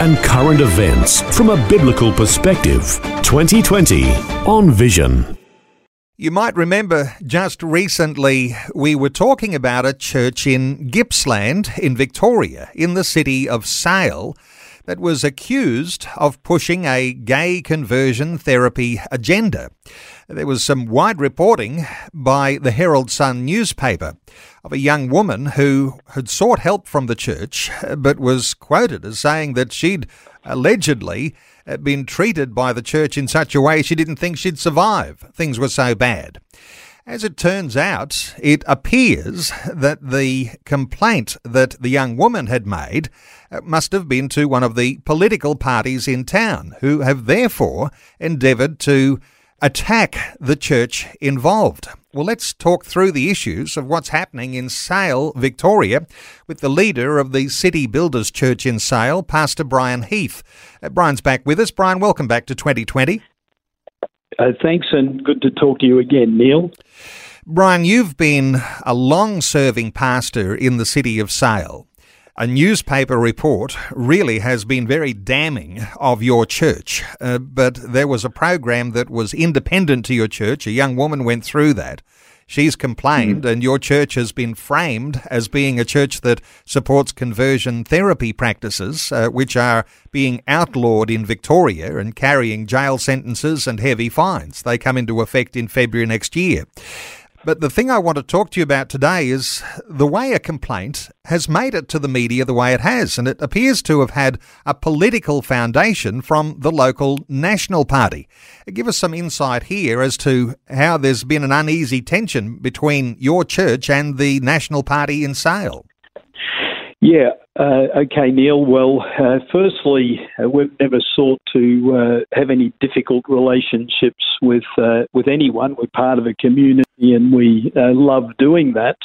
and current events from a biblical perspective. 2020 on Vision. You might remember just recently we were talking about a church in Gippsland in Victoria, in the city of Sale, that was accused of pushing a gay conversion therapy agenda. There was some wide reporting by the Herald Sun newspaper of a young woman who had sought help from the church, but was quoted as saying that she'd allegedly been treated by the church in such a way she didn't think she'd survive. Things were so bad. As it turns out, it appears that the complaint that the young woman had made must have been to one of the political parties in town, who have therefore endeavoured to attack the church involved. Well, let's talk through the issues of what's happening in Sale, Victoria, with the leader of the City Builders Church in Sale, Pastor Brian Heath. Uh, Brian's back with us. Brian, welcome back to 2020. Uh, thanks, and good to talk to you again, Neil. Brian, you've been a long serving pastor in the city of Sale a newspaper report really has been very damning of your church. Uh, but there was a program that was independent to your church. A young woman went through that. She's complained, mm. and your church has been framed as being a church that supports conversion therapy practices, uh, which are being outlawed in Victoria and carrying jail sentences and heavy fines. They come into effect in February next year. But the thing I want to talk to you about today is the way a complaint has made it to the media the way it has. And it appears to have had a political foundation from the local National Party. Give us some insight here as to how there's been an uneasy tension between your church and the National Party in Sale. Yeah, uh, okay, Neil. Well, uh, firstly, uh, we've never sought to uh, have any difficult relationships with uh, with anyone. We're part of a community, and we love doing that.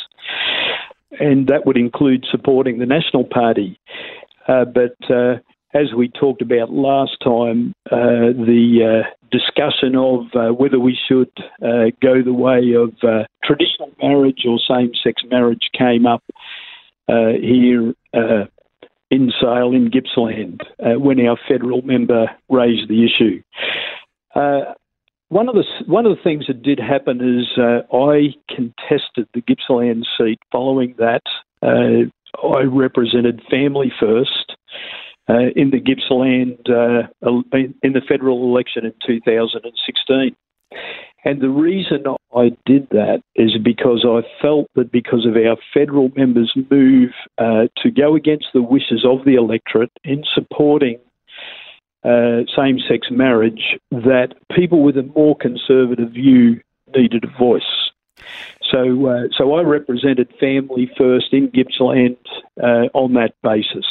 And that would include supporting the National Party. but as we talked about last time, the discussion of whether we should go the way of traditional marriage or same-sex marriage came up here uh, in Sale in Gippsland uh, when our federal member raised the issue. Uh, one of the one of the things that did happen is uh, I contested the Gippsland seat. Following that, uh, I represented Family First in the Gippsland in the federal election in 2016. And the reason I did that is because I felt that because of our federal members' move uh, to go against the wishes of the electorate in supporting uh, same sex marriage, that people with a more conservative view needed a voice. So, uh, so I represented Family First in Gippsland uh, on that basis.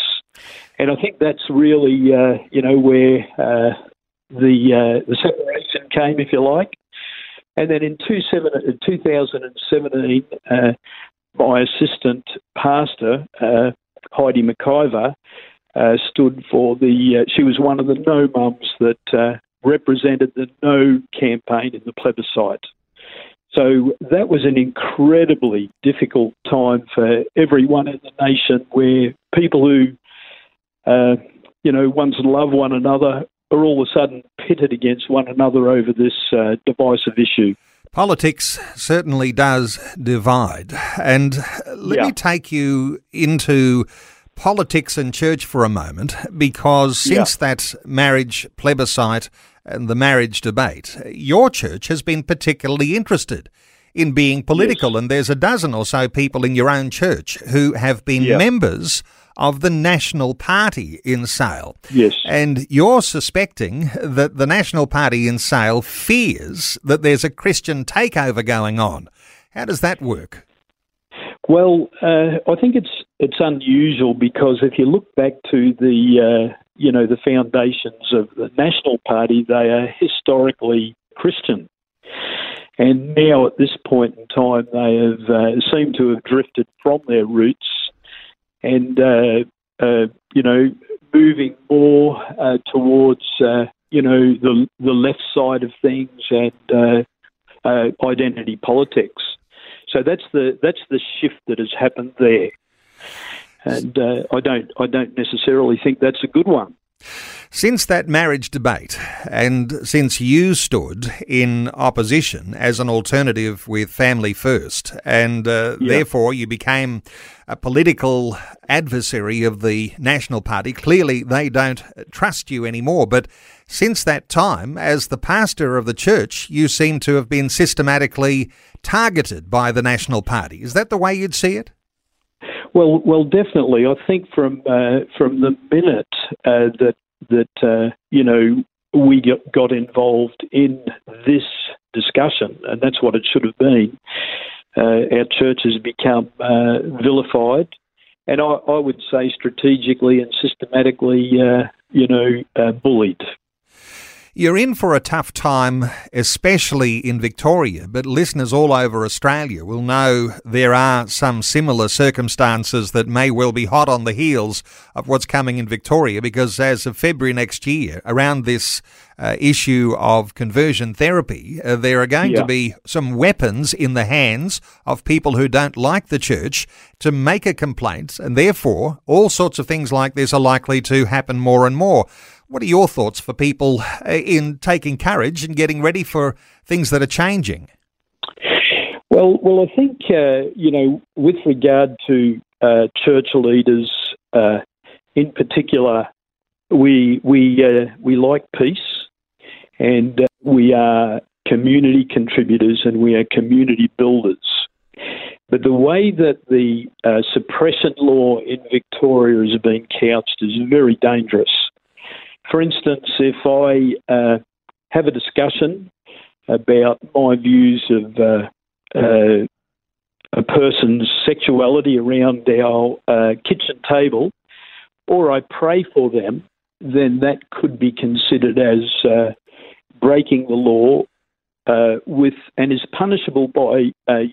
And I think that's really, uh, you know, where uh, the, the separation came, if you like. And then in 2017, uh, my assistant pastor, uh, Heidi McIver, uh, stood for the, uh, she was one of the no mums that uh, represented the no campaign in the plebiscite. So that was an incredibly difficult time for everyone in the nation where people who, uh, you know, once love one another are all of a sudden pitted against one another over this uh, divisive issue. Politics certainly does divide. And let yeah. me take you into politics and church for a moment, because since yeah. that marriage plebiscite and the marriage debate, your church has been particularly interested in being political. Yes. And there's a dozen or so people in your own church who have been yeah. members of the National Party in Sale. Yes. And you're suspecting that the National Party in Sale fears that there's a Christian takeover going on. How does that work? Well, uh, I think it's it's unusual because if you look back to the uh, you know, the foundations of the National Party, they are historically Christian. And now, at this point in time, they have uh, seem to have drifted from their roots and, uh, uh, you know, moving more uh, towards, you know, the, the left side of things and identity politics. So that's the that's the shift that has happened there, and I don't I don't necessarily think that's a good one. Since that marriage debate, and since you stood in opposition as an alternative with Family First, and uh, yeah. therefore you became a political adversary of the National Party, clearly they don't trust you anymore. But since that time, as the pastor of the church, you seem to have been systematically targeted by the National Party. Is that the way you'd see it? Well, well, definitely. I think from uh, from the minute uh, that that uh, you know we got involved in this discussion, and that's what it should have been. Uh, our church has become uh, vilified, and I, I, would say strategically and systematically, you know, bullied. You're in for a tough time, especially in Victoria, but listeners all over Australia will know there are some similar circumstances that may well be hot on the heels of what's coming in Victoria because as of February next year, around this uh, issue of conversion therapy, uh, there are going yeah. to be some weapons in the hands of people who don't like the church to make a complaint, and therefore all sorts of things like this are likely to happen more and more. What are your thoughts for people uh, in taking courage and getting ready for things that are changing? Well, well, I think uh, you know, with regard to uh, church leaders uh, in particular, we we uh, we like peace, and uh, we are community contributors and we are community builders. But the way that the suppressant law in Victoria has been couched is very dangerous for instance, if I uh, have a discussion about my views of uh, uh, a person's sexuality around our uh, kitchen table, or I pray for them, then that could be considered as uh, breaking the law uh, with and is punishable by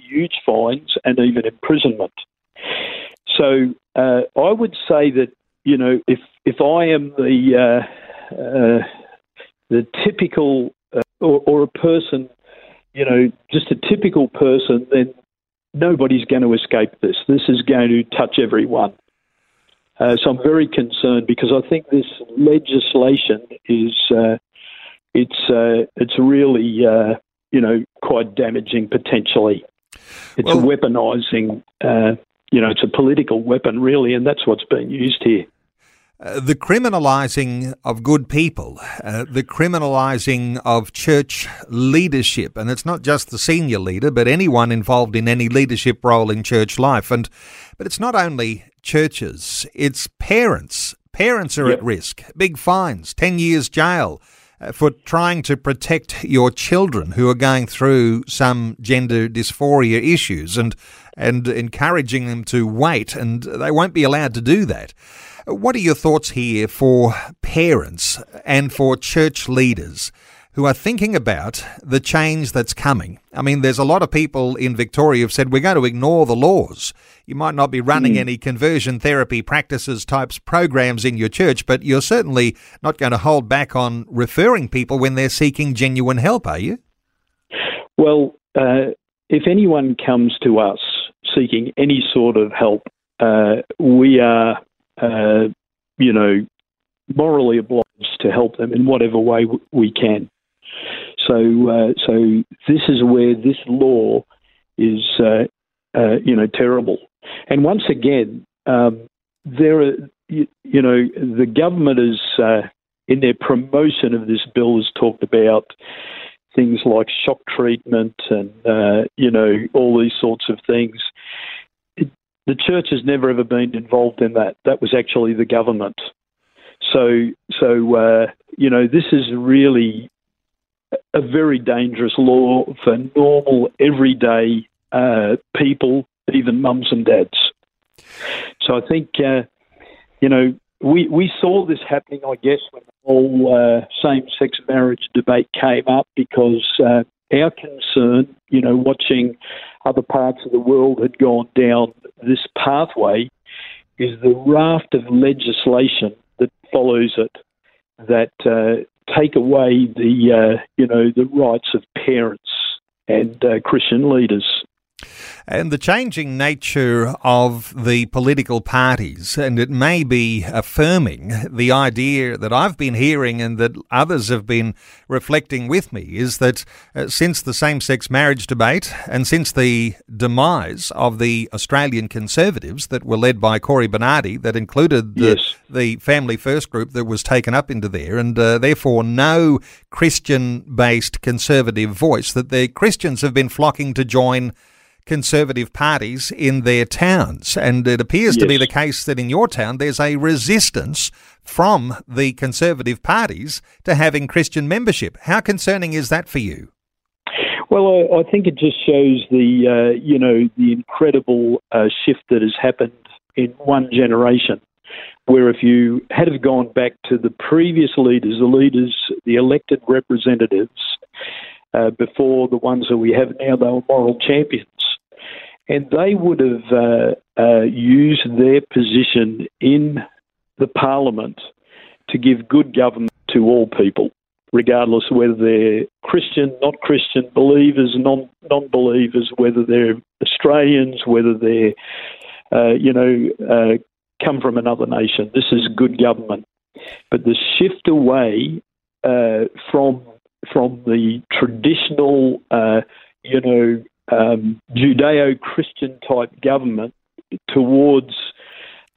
huge fines and even imprisonment. So I would say that you know if if I am the uh, the typical uh, or, or, a person, you know, just a typical person, then nobody's going to escape this. This is going to touch everyone. Uh, so I'm very concerned because I think this legislation is uh, it's uh, it's really uh, you know quite damaging potentially. It's well, weaponizing. you know, it's a political weapon, really, and that's what's being used here. Uh, the criminalizing of good people, uh, the criminalizing of church leadership, and it's not just the senior leader, but anyone involved in any leadership role in church life. And but it's not only churches; it's parents. Parents are yep. at risk. Big fines, ten years jail. Uh, for trying to protect your children who are going through some gender dysphoria issues and and encouraging them to wait and they won't be allowed to do that. What are your thoughts here for parents and for church leaders who are thinking about the change that's coming? I mean, there's a lot of people in Victoria who've said we're going to ignore the laws. You might not be running mm. any conversion therapy practices types programs in your church, but you're certainly not going to hold back on referring people when they're seeking genuine help, are you? Well, uh, if anyone comes to us seeking any sort of help, uh, we are uh, you know, morally obliged to help them in whatever way we can. So, uh, so this is where this law is, uh, uh, you know, terrible. And once again, um, there are, you, you, know, the government is uh, in their promotion of this bill has talked about things like shock treatment and uh, you know all these sorts of things the church has never ever been involved in that. That was actually the government. So, so uh, you know, this is really a very dangerous law for normal, everyday uh, people, even mums and dads. So I think, uh, you know, we we saw this happening, I guess, when the whole uh, same-sex marriage debate came up, because uh, our concern, you know, watching other parts of the world had gone down this pathway, is the raft of legislation that follows it that uh, take away the uh, you know the rights of parents and uh, Christian leaders. And the changing nature of the political parties, and it may be affirming the idea that I've been hearing and that others have been reflecting with me, is that uh, since the same sex marriage debate and since the demise of the Australian Conservatives that were led by Cory Bernardi, that included the, yes. the Family First group that was taken up into there, and uh, therefore no Christian based conservative voice, that the Christians have been flocking to join Conservative parties in their towns. And it appears yes. to be the case that in your town there's a resistance from the Conservative parties to having Christian membership. How concerning is that for you? Well, I, I think it just shows the uh, you know the incredible uh, shift that has happened in one generation. Where if you had have gone back to the previous leaders, the leaders, the elected representatives, uh, before the ones that we have now, they were moral champions and they would have uh, uh, used their position in the parliament to give good government to all people, regardless whether they're Christian, not Christian, believers, non non believers, whether they're Australians, whether they're uh, you know uh, come from another nation. This is good government, but the shift away uh, from from the traditional uh, you know um, Judeo Christian type government towards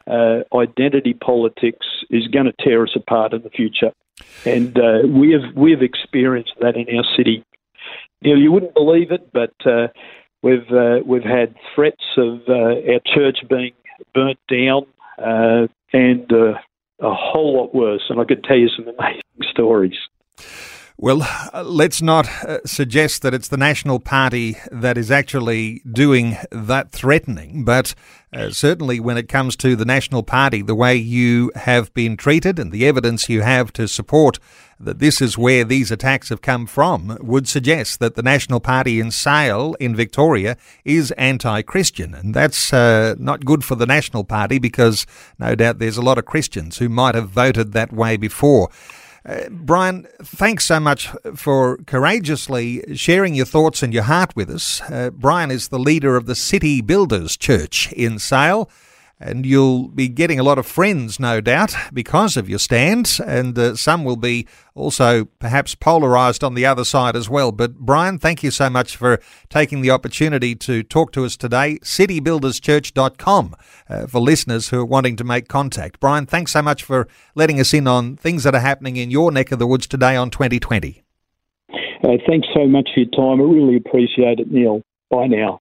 uh, identity politics is going to tear us apart in the future. And uh, we have we have experienced that in our city. You know, you wouldn't believe it, but uh, we've uh, we've had threats of uh, our church being burnt down, uh, and a whole lot worse. And I could tell you some amazing stories. Well, let's not uh, suggest that it's the National Party that is actually doing that threatening, but uh, certainly when it comes to the National Party, the way you have been treated and the evidence you have to support that this is where these attacks have come from would suggest that the National Party in Sale in Victoria is anti Christian. And that's uh, not good for the National Party because no doubt there's a lot of Christians who might have voted that way before. Uh, Brian, thanks so much for courageously sharing your thoughts and your heart with us. Uh, Brian is the leader of the City Builders Church in Sale and you'll be getting a lot of friends, no doubt, because of your stand, and uh, some will be also perhaps polarised on the other side as well. But Brian, thank you so much for taking the opportunity to talk to us today. CityBuildersChurch.com uh, for listeners who are wanting to make contact. Brian, thanks so much for letting us in on things that are happening in your neck of the woods today on 2020. Uh, thanks so much for your time. I really appreciate it, Neil. Bye now.